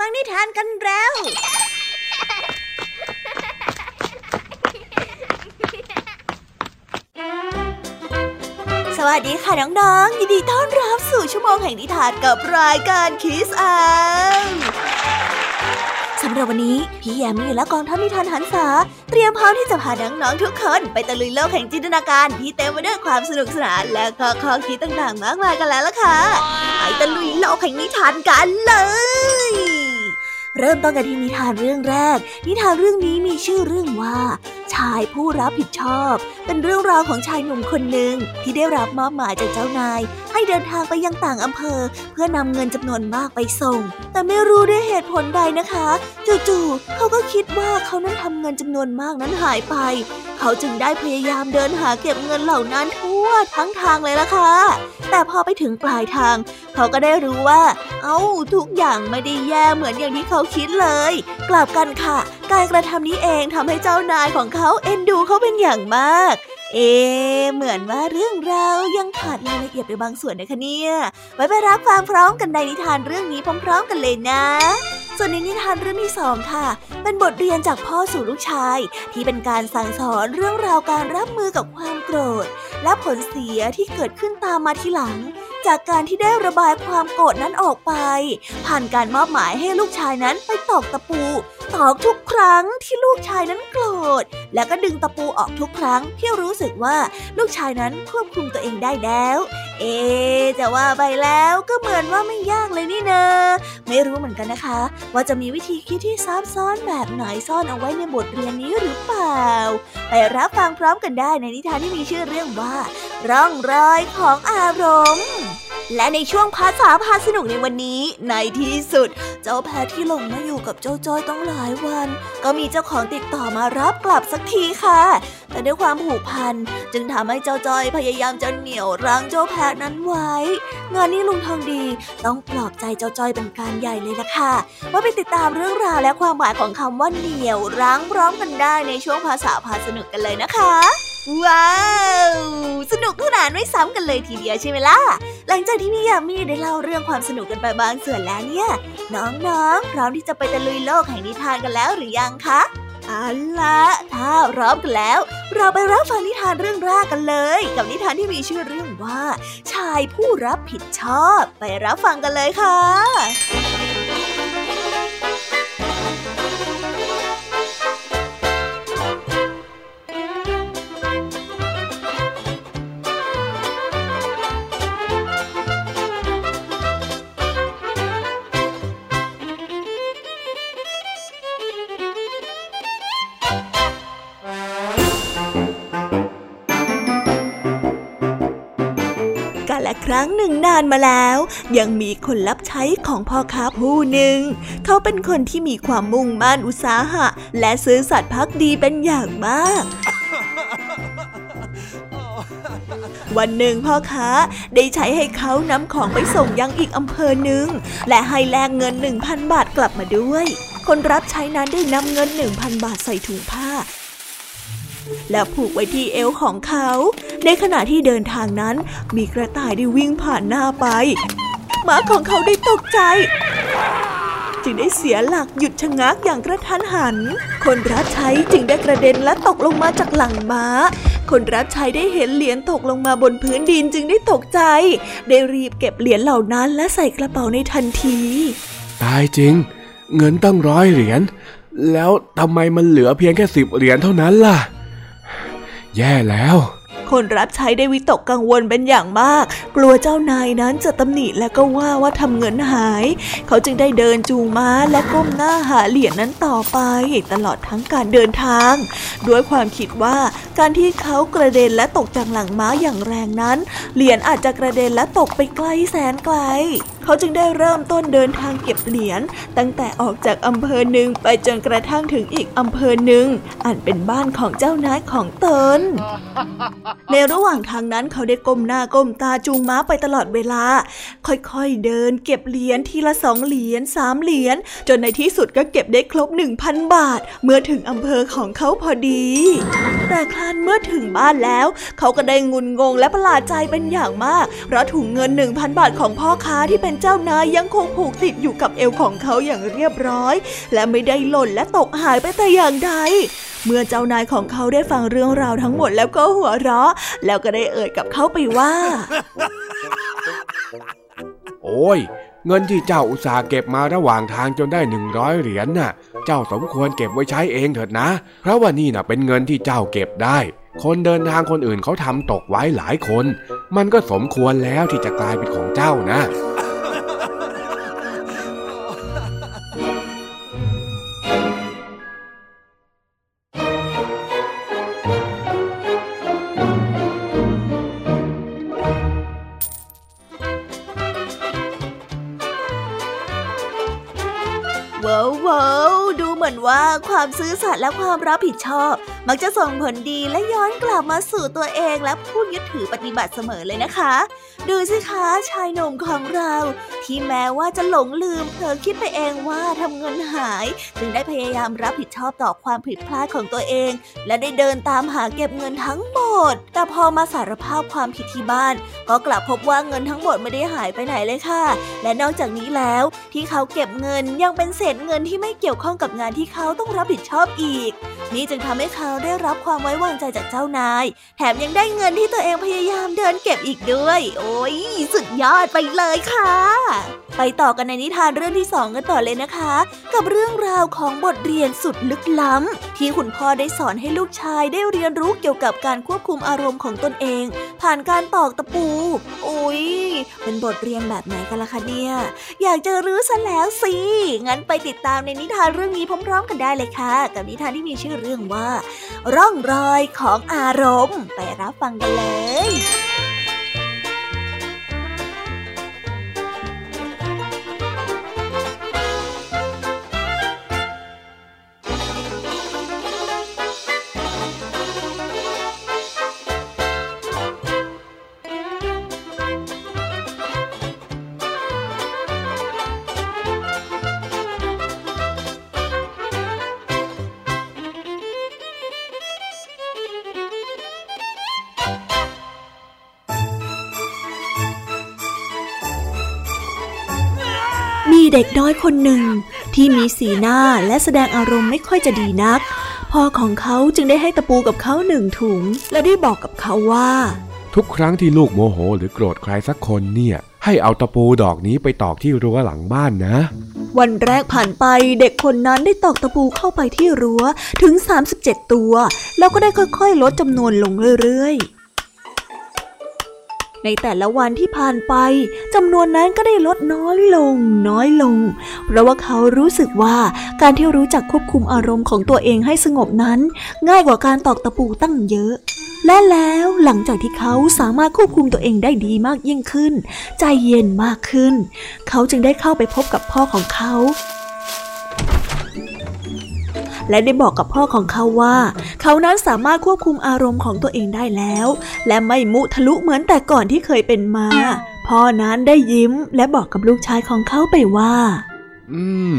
ฟังนิทานกันแล้ว สวัสดีค่ะน้องๆ ยินดีต้อนรับสู่ชั่วโมงแห่งนิทานกับรายการคิสอาสำหรับวันนี้ พี่แยมมี่และกองทัพนิทานหันษาเตรียมพร้อมที่จะพาน้องๆทุกคนไปตะลุยโลกแห่งจินตนาการที่เต็มไปด้วยความสนุกสนานและก็ข้อคิดต่างๆ มากมายกันแล้วล่ะค่ะไปตะลุยโลกแห่งนิทานกันเลย เริ่มต้นกันที่นิทานเรื่องแรก นิทานเรื่องนี้มีชื่อเรื่องว่า ชายผู้รับผิดชอบ เป็นเรื่องราวของชายหนุ่มคนหนึ่งที่ได้รับมอบหมายจากเจ้านาย ให้เดินทางไปยังต่างอำเภอ เพื่อนำเงินจำนวนมากไปส่ง แต่ไม่รู้ด้วยเหตุผลใดนะคะ จู่ๆเขาก็คิดว่าเขานั้นทำเงินจำนวนมากนั้นหายไป เขาจึงได้พยายามเดินหาเก็บเงินเหล่านั้นทั่วทั้งทางเลยล่ะค่ะแต่พอไปถึงปลายทาง เขาก็ได้รู้ว่า เอ้าทุกอย่างไม่ได้แย่เหมือนอย่างที่เขาคิดเลย กลับกันค่ะ การกระทำนี้เองทำให้เจ้านายของเขาเอ็นดูเขาเป็นอย่างมาก เอ เหมือนว่าเรื่องราวยังขาดรายละเอียดไปบางส่วนนะคะเนี่ย ไว้ไปรับฟังพร้อมกันในนิทานเรื่องนี้พร้อม ๆ กันเลยนะ ส่วนในนิทานเรื่องที่สองค่ะเป็นบทเรียนจากพ่อสู่ลูกชาย ที่เป็นการสั่งสอนเรื่องราวการรับมือกับความโกรธ และผลเสียที่เกิดขึ้นตามมาทีหลัง จากการที่ได้ระบายความโกรธนั้นออกไป ผ่านการมอบหมายให้ลูกชายนั้นไปตอกตะปูตอกทุกครั้งที่ลูกชายนั้นโกรธ แล้วก็ดึงตะปูออกทุกครั้งที่รู้สึกว่าลูกชายนั้นควบคุมตัวเองได้แล้ว เอ๊ะจะว่าไปแล้วก็เหมือนว่าไม่ยากเลยนี่เนอะไม่รู้เหมือนกันนะคะ ว่าจะมีวิธีคิดที่ซับซ้อนแบบไหนซ่อนเอาไว้ในบทเรียนนี้หรือเปล่า ไปรับฟังพร้อมกันได้ในนิทานที่มีชื่อเรื่องว่า ร่องรอยของอารมณ์ และในช่วงภาษาพาสนุกในวันนี้ ในที่สุด เจ้าแพะที่หลงมาอยู่กับเจ้าจ้อยต้องหลายวัน ก็มีเจ้าของติดต่อมารับกลับสักทีค่ะ แต่ด้วยความผูกพันจึงทำให้เจ้าจ้อยพยายามจะเหนี่ยวรั้งเจ้าแพะนั้นไว้ งานนี้ลุงทองดีต้องปลอบใจเจ้าจ้อยเป็นการใหญ่เลยละค่ะว่าไปติดตามเรื่องราวและความหมายของคำว่าเหนี่ยวรั้งพร้อมกันได้ในช่วงภาษาพาสนุกกันเลยนะคะ ว้าวสนุกขนาดไม่ซ้ำกันเลยทีเดียวใช่ไหมล่ะ หลังจากที่พี่ยามีได้เล่าเรื่องความสนุกกันไปบางส่วนแล้วเนี่ย น้องๆพร้อมที่จะไปตะลุยโลกแห่งนิทานกันแล้วหรือยังคะเอาละถ้าพร้อมกันแล้ว เราไปรับฟังนิทานเรื่องแรกกันเลย กับนิทานที่มีชื่อเรื่องว่า ชายผู้รับผิดชอบ ไปรับฟังกันเลยค่ะ นึ่งนานมาแล้ว ยังมีคนรับใช้ของพ่อค้าผู้หนึ่ง เขาเป็นคนที่มีความมุ่งมั่นอุตสาหะ และซื้อสัตว์พักดีเป็นอย่างมากวันหนึ่งพ่อค้าได้ใช้ให้เขานำของไปส่งยังอีกอำเภอหนึ่ง และให้แลกเงินหนึ่งพันบาทกลับมาด้วย คนรับใช้นั้นได้นำเงินหนึ่งพันบาทใส่ถุงผ้า แล้วผูกไว้ที่เอวของเขา ในขณะที่เดินทางนั้น มีกระต่ายได้วิ่งผ่านหน้าไปหมาของเขาได้ตกใจ จึงได้เสียหลักหยุดชะงักอย่างกระทันหัน คนรับใช้จึงได้กระเด็นและตกลงมาจากหลังม้า คนรับใช้ได้เห็นเหรียญตกลงมาบนพื้นดินจึงได้ตกใจ ได้รีบเก็บเหรียญเหล่านั้นและใส่กระเป๋าในทันที ตายจริง เงินตั้งร้อยเหรียญแล้วทำไมมันเหลือเพียงแค่สิบเหรียญเท่านั้นล่ะ แย่แล้ว คนรับใช้ได้วิตกกังวลเป็นอย่างมาก กลัวเจ้านายนั้นจะตำหนิและก็ว่าว่าทำเงินหาย เขาจึงได้เดินจูงม้าและก้มหน้าหาเหรียญนนั้นต่อไป ตลอดทั้งการเดินทาง ด้วยความคิดว่าการที่เขากระเด็นและตกจากหลังม้าอย่างแรงนั้น เหรียญอาจจะกระเด็นและตกไปไกลแสนไกล เขาจึงได้เริ่มต้นเดินทางเก็บเหรียญตั้งแต่ออกจากอำเภอหนึ่งไปจนกระทั่งถึงอีกอำเภอหนึ่งอันเป็นบ้านของเจ้านายของตนในระหว่างทางนั้นเขาได้ก้มหน้าก้มตาจูงม้าไปตลอดเวลา ค่อยๆเดินเก็บเหรียญทีละสองเหรียญสามเหรียญจนในที่สุดก็เก็บได้ครบหนึ่งพันบาท เมื่อถึงอำเภอของเขาพอดี แต่ครั้นเมื่อถึงบ้านแล้ว เขาก็ได้งุนงงและประหลาดใจเป็นอย่างมาก เพราะถุงเงินหนึ่งพันบาทของพ่อค้าที่เป็นนเจ้านายยังคงผูกติดอยู่กับเอวของเขาอย่างเรียบร้อย และไม่ได้หล่นและตกหายไปแต่อย่างใดเมื่อเจ้านายของเขาได้ฟังเรื่องราวทั้งหมดแล้วก็หัวเราะ แล้วก็ได้เอ่ยกับเขาไปว่า โอ้ย เงินที่เจ้าอุตส่าห์เก็บมาระหว่างทางจนได้หนึ่งร้อยเหรียญน่ะ เจ้าสมควรเก็บไว้ใช้เองเถิดนะ เพราะว่านี่น่ะเป็นเงินที่เจ้าเก็บได้ คนเดินทางคนอื่นเขาทำตกไว้หลายคน มันก็สมควรแล้วที่จะกลายเป็นของเจ้านะ สัตย์และความรับผิดชอบ มักจะส่งผลดีและย้อนกลับมาสู่ตัวเองและผู้ยึดถือปฏิบัติเสมอเลยนะคะ ดูสิคะชายหนุ่มของเรา ที่แม้ว่าจะหลงลืมเผลอคิดไปเองว่าทำเงินหาย จึงได้พยายามรับผิดชอบต่อความผิดพลาดของตัวเอง และได้เดินตามหาเก็บเงินทั้งหมด แต่พอมาสารภาพความผิดที่บ้าน ก็กลับพบว่าเงินทั้งหมดไม่ได้หายไปไหนเลยค่ะ และนอกจากนี้แล้วที่เขาเก็บเงินยังเป็นเศษเงินที่ไม่เกี่ยวข้องกับงานที่เขาต้องรับผิดชอบอีก นี่จึงทำให้เขาได้รับความไว้วางใจจากเจ้านาย แถมยังได้เงินที่ตัวเองพยายามเดินเก็บอีกด้วย โอ้ยสุดยอดไปเลยค่ะไปต่อกันในนิทานเรื่องที่สองกันต่อเลยนะคะ กับเรื่องราวของบทเรียนสุดลึกล้ำ ที่คุณพ่อได้สอนให้ลูกชายได้เรียนรู้เกี่ยวกับการควบคุมอารมณ์ของตนเอง ผ่านการตอกตะปู โอ้ยเป็นบทเรียนแบบไหนกันล่ะคะเนี่ย อยากจะรู้ซะแล้วสิ งั้นไปติดตามในนิทานเรื่องนี้พร้อมๆ กันได้เลยค่ะ กับนิทานที่มีชื่อเรื่องว่า ร่องรอยของอารมณ์ ไปรับฟังกันเลย เด็กน้อยคนหนึ่ง ที่มีสีหน้าและแสดงอารมณ์ไม่ค่อยจะดีนัก พ่อของเขาจึงได้ให้ตะปูกับเขาหนึ่งถุง และได้บอกกับเขาว่า ทุกครั้งที่ลูกโมโหหรือโกรธใครสักคนเนี่ยให้เอาตะปูดอกนี้ไปตอกที่รั้วหลังบ้านนะ วันแรกผ่านไปเด็กคนนั้นได้ตอกตะปูเข้าไปที่รั้วถึง 37 ตัว แล้วก็ได้ค่อยๆ ลดจำนวนลงเรื่อยๆ ในแต่ละวันที่ผ่านไปจำนวนนั้นก็ได้ลดน้อยลง น้อยลง เพราะว่าเขารู้สึกว่าการที่รู้จักควบคุมอารมณ์ของตัวเองให้สงบนั้น ง่ายกว่าการตอกตะปูตั้งเยอะ และแล้วหลังจากที่เขาสามารถควบคุมตัวเองได้ดีมากยิ่งขึ้น ใจเย็นมากขึ้น เขาจึงได้เข้าไปพบกับพ่อของเขา และได้บอกกับพ่อของเขาว่า เขานั้นสามารถควบคุมอารมณ์ของตัวเองได้แล้ว และไม่มุทะลุเหมือนแต่ก่อนที่เคยเป็นมา พ่อนั้นได้ยิ้มและบอกกับลูกชายของเขาไปว่า อืม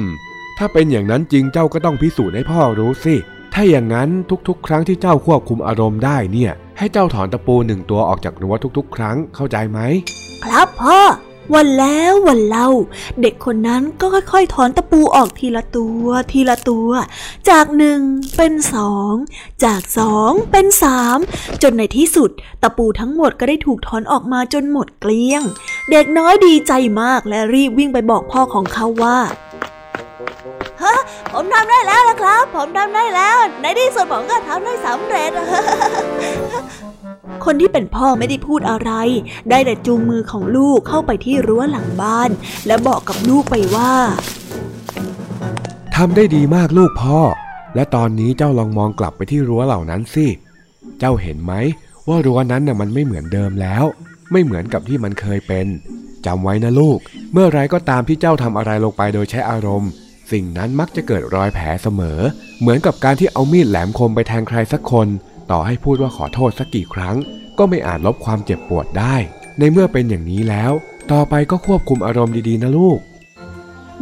ถ้าเป็นอย่างนั้นจริงเจ้าก็ต้องพิสูจน์ให้พ่อรู้สิ ถ้าอย่างนั้นทุกๆ ครั้งที่เจ้าควบคุมอารมณ์ได้เนี่ย ให้เจ้าถอนตะปูหนึ่งตัวออกจากรั้วทุก ๆ ครั้งเข้าใจไหม ครับพ่อ วันแล้ววันเล่า เด็กคนนั้นก็ค่อยๆ ถอนตะปูออกทีละตัว ทีละตัว จากหนึ่งเป็นสองจากสองเป็นสามจนในที่สุด ตะปูทั้งหมดก็ได้ถูกถอนออกมาจนหมดเกลี้ยง เด็กน้อยดีใจมากและรีบวิ่งไปบอกพ่อของเขาว่าฮะผมทำได้แล้วละครับ ผมทำได้แล้ว ในที่สุดผมก็ทำได้สำเร็จ คนที่เป็นพ่อไม่ได้พูดอะไร ได้แต่จูงมือของลูกเข้าไปที่รั้วหลังบ้าน และบอกกับลูกไปว่าทำได้ดีมากลูกพ่อ และตอนนี้เจ้าลองมองกลับไปที่รั้วเหล่านั้นสิ เจ้าเห็นไหมว่ารั้วนั้นน่ะมันไม่เหมือนเดิมแล้ว ไม่เหมือนกับที่มันเคยเป็นจำไว้นะลูก เมื่อไรก็ตามที่เจ้าทำอะไรลงไปโดยใช้อารมณ์ สิ่งนั้นมักจะเกิดรอยแผลเสมอ เหมือนกับการที่เอามีดแหลมคมไปแทงใครสักคน ต่อให้พูดว่าขอโทษสักกี่ครั้ง ก็ไม่อาจลบความเจ็บปวดได้ ในเมื่อเป็นอย่างนี้แล้ว ต่อไปก็ควบคุมอารมณ์ดีๆนะลูก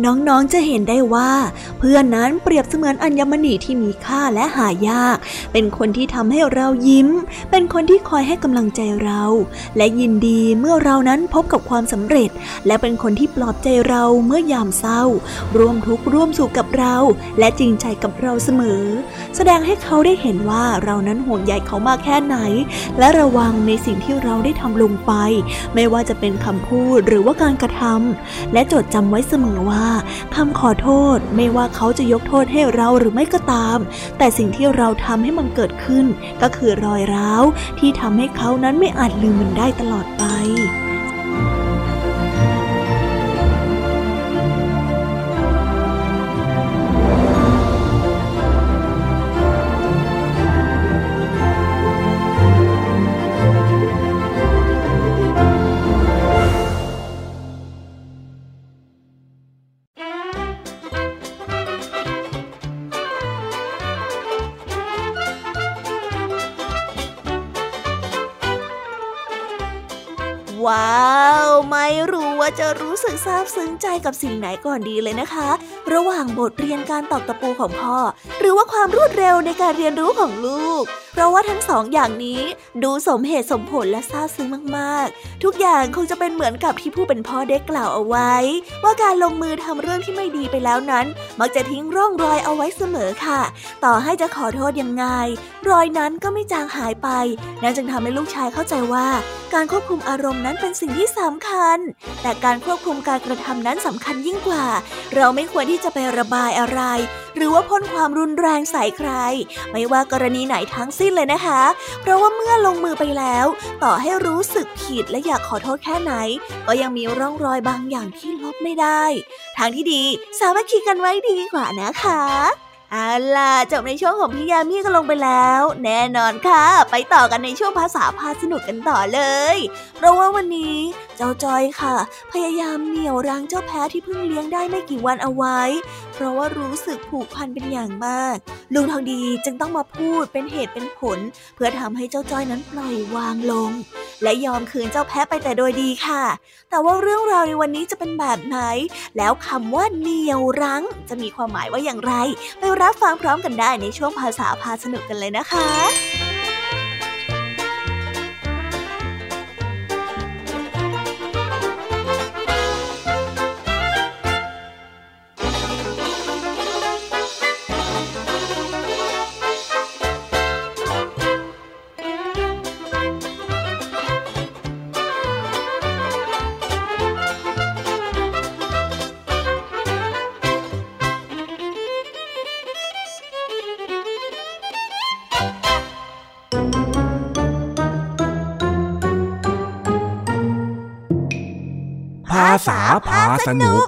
น้องๆ จะเห็นได้ว่า เพื่อนนั้นเปรียบเสมือนอัญมณีที่มีค่าและหายาก เป็นคนที่ทำให้เรายิ้ม เป็นคนที่คอยให้กำลังใจเรา และยินดีเมื่อเรานั้นพบกับความสำเร็จ และเป็นคนที่ปลอบใจเราเมื่อยามเศร้า ร่วมทุกข์ร่วมสุขกับเรา และจริงใจกับเราเสมอ แสดงให้เขาได้เห็นว่าเรานั้นห่วงใยเขามากแค่ไหน และระวังในสิ่งที่เราได้ทำลงไป ไม่ว่าจะเป็นคำพูดหรือว่าการกระทำและจดจำไว้เสมอว่าคำขอโทษไม่ว่าเขาจะยกโทษให้เราหรือไม่ก็ตาม แต่สิ่งที่เราทำให้มันเกิดขึ้น ก็คือรอยร้าวที่ทำให้เขานั้นไม่อาจลืมมันได้ตลอดไป ว้าว ไม่รู้ ว่าจะรู้สึกซาบซึ้งใจกับสิ่งไหนก่อนดีเลยนะคะ ระหว่างบทเรียนการตอกตะปูของพ่อ หรือว่าความรวดเร็วในการเรียนรู้ของลูก เพราะว่าทั้งสองอย่างนี้ดูสมเหตุสมผลและซาบซึ้งมากๆ ทุกอย่างคงจะเป็นเหมือนกับที่ผู้เป็นพ่อได้กล่าวเอาไว้ ว่าการลงมือทำเรื่องที่ไม่ดีไปแล้วนั้น มักจะทิ้งร่องรอยเอาไว้เสมอค่ะ ต่อให้จะขอโทษยังไง รอยนั้นก็ไม่จางหายไปนั่นจึงทำให้ลูกชายเข้าใจว่า การควบคุมอารมณ์นั้นเป็นสิ่งที่สำคัญ แต่การควบคุมการกระทำนั้นสำคัญยิ่งกว่า เราไม่ควรที่จะไประบายอะไร หรือว่าพ่นความรุนแรงใส่ใคร ไม่ว่ากรณีไหนทั้งสิ้นเลยนะคะ เพราะว่าเมื่อลงมือไปแล้ว ต่อให้รู้สึกผิดและอยากขอโทษแค่ไหน ก็ยังมีร่องรอยบางอย่างที่ลบไม่ได้ ทางที่ดีสามัคคีกันไว้ดีกว่านะคะ เอาล่ะจบในช่วงของพี่ยามีก็ลงไปแล้ว แน่นอนค่ะ ไปต่อกันในช่วงภาษาพาสนุกกันต่อเลย เพราะว่าวันนี้เจ้าจอยค่ะ พยายามเหนี่ยวรั้งเจ้าแพะที่เพิ่งเลี้ยงได้ไม่กี่วันเอาไว้เพราะว่ารู้สึกผูกพันเป็นอย่างมาก ลุงทองดีจึงต้องมาพูดเป็นเหตุเป็นผล เพื่อทำให้เจ้าจอยนั้นปล่อยวางลง และยอมคืนเจ้าแพะไปแต่โดยดีค่ะ แต่ว่าเรื่องราวในวันนี้จะเป็นแบบไหน แล้วคำว่าเหนียวรั้ง จะมีความหมายว่าอย่างไร ไปรับฟังพร้อมกันได้ในช่วงภาษาพาสนุกกันเลยนะคะ สนุก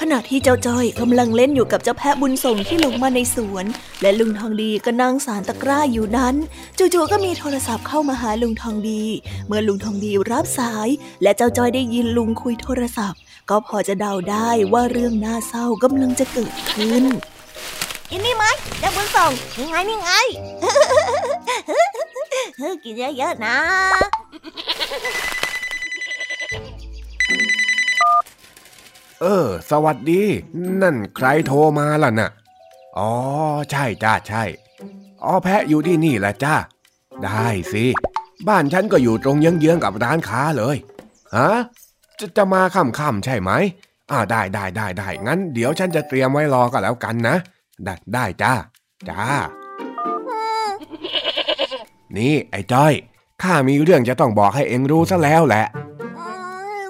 ขณะที่เจ้าจ้อยกำลังเล่นอยู่กับเจ้าแพะบุญส่งที่ลงมาในสวน และลุงทองดีก็นั่งสารตะกร้าอยู่นั้นจู่ๆก็มีโทรศัพท์เข้ามาหาลุงทองดี เมื่อลุงทองดีรับสาย และเจ้าจ้อยได้ยินลุงคุยโทรศัพท์ ก็พอจะเดาได้ว่าเรื่องน่าเศร้ากำลังจะเกิดขึ้น กินนี่ไหมเจ้าบุญส่งนี่ไงนี่ไงกินเยอะๆนะเออ สวัสดี นั่นใครโทรมาล่ะน่ะ อ๋อ ใช่จ้าใช่ อ๋อแพะอยู่ที่นี่แหละจ้า ได้สิ บ้านฉันก็อยู่ตรงเยื้องๆกับร้านค้าเลย ฮะ จะจะมาค่ำๆใช่ไหม อ่าได้ได้ได้ได้ งั้นเดี๋ยวฉันจะเตรียมไว้รอก็แล้วกันนะ ได้ได้จ้าจ้า นี่ไอ้จ้อย ข้ามีเรื่องจะต้องบอกให้เองรู้ซะแล้วแหละ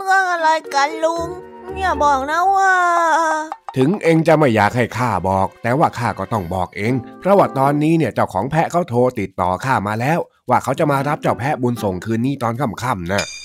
เรื่องอะไรกันลุงอย่าบอกนะว่า ถึงเองจะไม่อยากให้ข้าบอก แต่ว่าข้าก็ต้องบอกเอง เพราะว่าตอนนี้เนี่ยเจ้าของแพะเขาโทรติดต่อข้ามาแล้ว ว่าเขาจะมารับเจ้าแพะบุญส่งคืนนี้ตอนค่ำๆนะอะ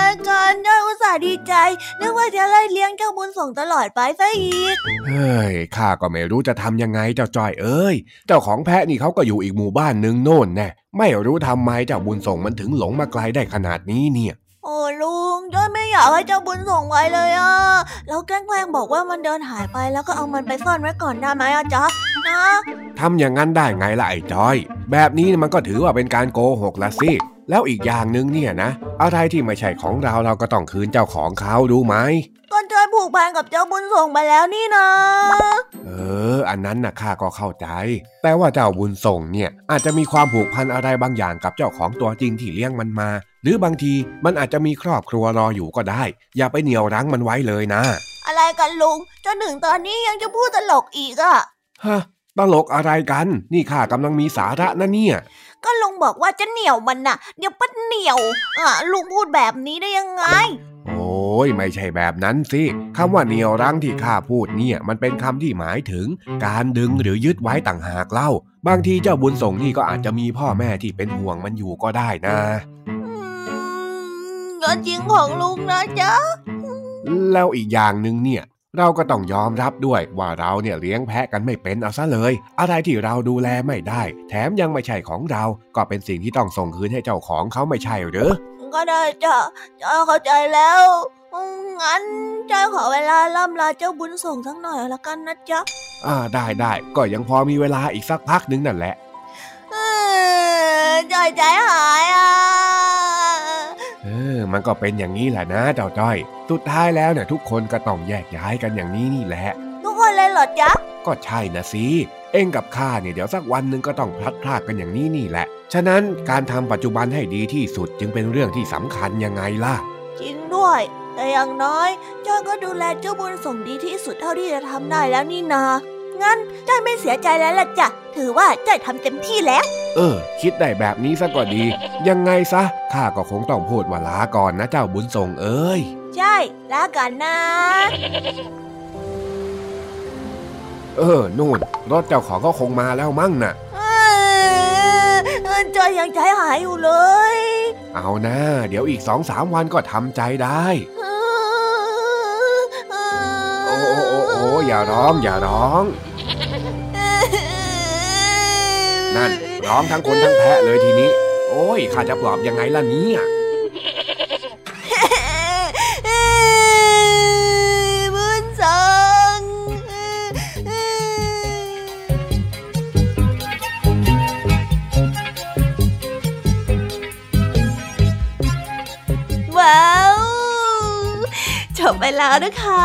ไรกันเจ้าอุตส่าห์ดีใจนึกว่าจะไล่เลี้ยงเจ้าบุญส่งตลอดไปซะอีก เฮ้ยข้าก็ไม่รู้จะทำยังไงเจ้าจอยเอ้ย เจ้าของแพะนี่เขาก็อยู่อีกหมู่บ้านนึงโน่นแน่ไม่รู้ทำไมเจ้าบุญส่งมันถึงหลงมาไกลได้ขนาดนี้เนี่ยโอ้ลุงจ้อยไม่อยากให้เจ้าบุญส่งไว้เลยอะเราแกล้งบอกว่ามันเดินหายไปแล้วก็เอามันไปซ่อนไว้ก่อนได้ไหมอะจ๊ะนะทำอย่างนั้นได้ไงล่ะไอ้จอย แบบนี้มันก็ถือว่าเป็นการโกหกละสิ แล้วอีกอย่างหนึ่งเนี่ยนะ อะไรที่ไม่ใช่ของเราเราก็ต้องคืนเจ้าของเขาดูไหมก็จอยผูกพันกับเจ้าบุญส่งไปแล้วนี่นะ เออ อันนั้นนะข้าก็เข้าใจ แต่ว่าเจ้าบุญส่งเนี่ย อาจจะมีความผูกพันอะไรบางอย่างกับเจ้าของตัวจริงที่เลี้ยงมันมา หรือบางทีมันอาจจะมีครอบครัวรออยู่ก็ได้ อย่าไปเหนี่ยวรั้งมันไว้เลยนะ อะไรกันลุงจนถึงตอนนี้ยังจะพูดตลกอีกอะ่ะฮะตลกอะไรกัน นี่ข้ากำลังมีสาระนะเนี่ย ก็ลุงบอกว่าจะเหนียวมันน่ะ เดี๋ยวปัดเหนียวอะลุงพูดแบบนี้ได้ยังไง โอ้ยไม่ใช่แบบนั้นสิคำว่าเหนี่ยวรั้งที่ข้าพูดเนี่ย มันเป็นคำที่หมายถึง การดึงหรือยึดไว้ต่างหากเล่า บางทีเจ้าบุญส่งนี่ก็อาจจะมีพ่อแม่ที่เป็นห่วงมันอยู่ก็ได้นะอืมก็จริงของลุงนะจ๊ะแล้วอีกอย่างหนึ่งเนี่ย เราก็ต้องยอมรับด้วยว่าเราเนี่ยเลี้ยงแพะกันไม่เป็นเอาซะเลย อะไรที่เราดูแลไม่ได้ แถมยังไม่ใช่ของเรา ก็เป็นสิ่งที่ต้องส่งคืนให้เจ้าของเขาไม่ใช่หรือ ก็ได้จ้ะจ้าเข้าใจแล้วอืมงั้นจ้าขอเวลาล่ำลาเจ้าบุญส่งสักหน่อยละกันนะจ๊ะ อ่าได้ได้ก็ยังพอมีเวลาอีกสักพักนึงนั่นแหละเออจอยใจหายอะ เออ มันก็เป็นอย่างนี้แหละนะเจ้าจ้อย สุดท้ายแล้วเนี่ยทุกคนก็ต้องแยกย้ายกันอย่างนี้นี่แหละ ทุกคนเลยเหรอจ๊ะ ก็ใช่นะสิ เองกับข้าเนี่ยเดี๋ยวสักวันหนึ่งก็ต้องพลัดพรากกันอย่างนี้นี่แหละ ฉะนั้นการทำปัจจุบันให้ดีที่สุดจึงเป็นเรื่องที่สำคัญยังไงล่ะ จริงด้วย แต่อย่างน้อยจ้อยก็ดูแลเจ้าบุญส่งดีที่สุดเท่าที่จะทำได้แล้วนี่นา งั้นจ้อยไม่เสียใจแล้วล่ะจ้ะ ถือว่าจ้อยทำเต็มที่แล้ว เออ คิดได้แบบนี้ซะก็ดี ยังไงซะ ข้าก็คงต้องพูดว่าลาก่อนนะเจ้าบุญส่งเอ้ย ใช่ ลากันนะ เออ นู่น รถเจ้าของก็คงมาแล้วมั่งน่ะเออจอยยังใจหายอยู่เลย เอานะเดี๋ยวอีกสองสามวันก็ทำใจได้โอ้โอ้โอ้โอ้อย่าร้อง อย่าร้อง นั่นร้องทั้งคนทั้งแพะเลยทีนี้ โอ้ยข้าจะปลอบยังไงล่ะเนี่ยบุญส่งว้าว จบไปแล้วนะคะ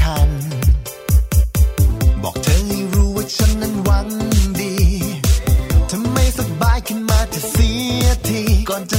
คัญ บอกเธอให้รู้ว่าฉันนั้นหวังดี ถ้าไม่สบายขึ้นมาจะเสียทีก่อนจะ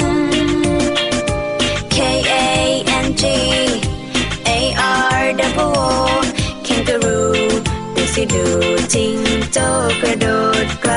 ระโดูจริงโจกระโดดไกล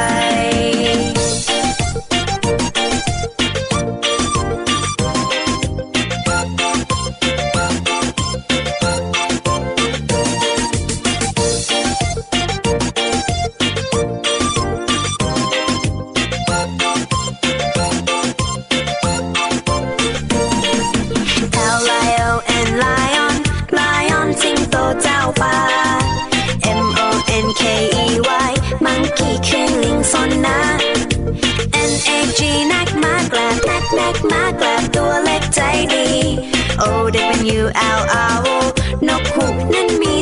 K-E-Y Monkey คือลิงซนนะ N-A-G นักมากแกลบนักนักมากแกบตัวเล็กใจดี O-W-L-R นกหูนั้นมี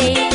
day.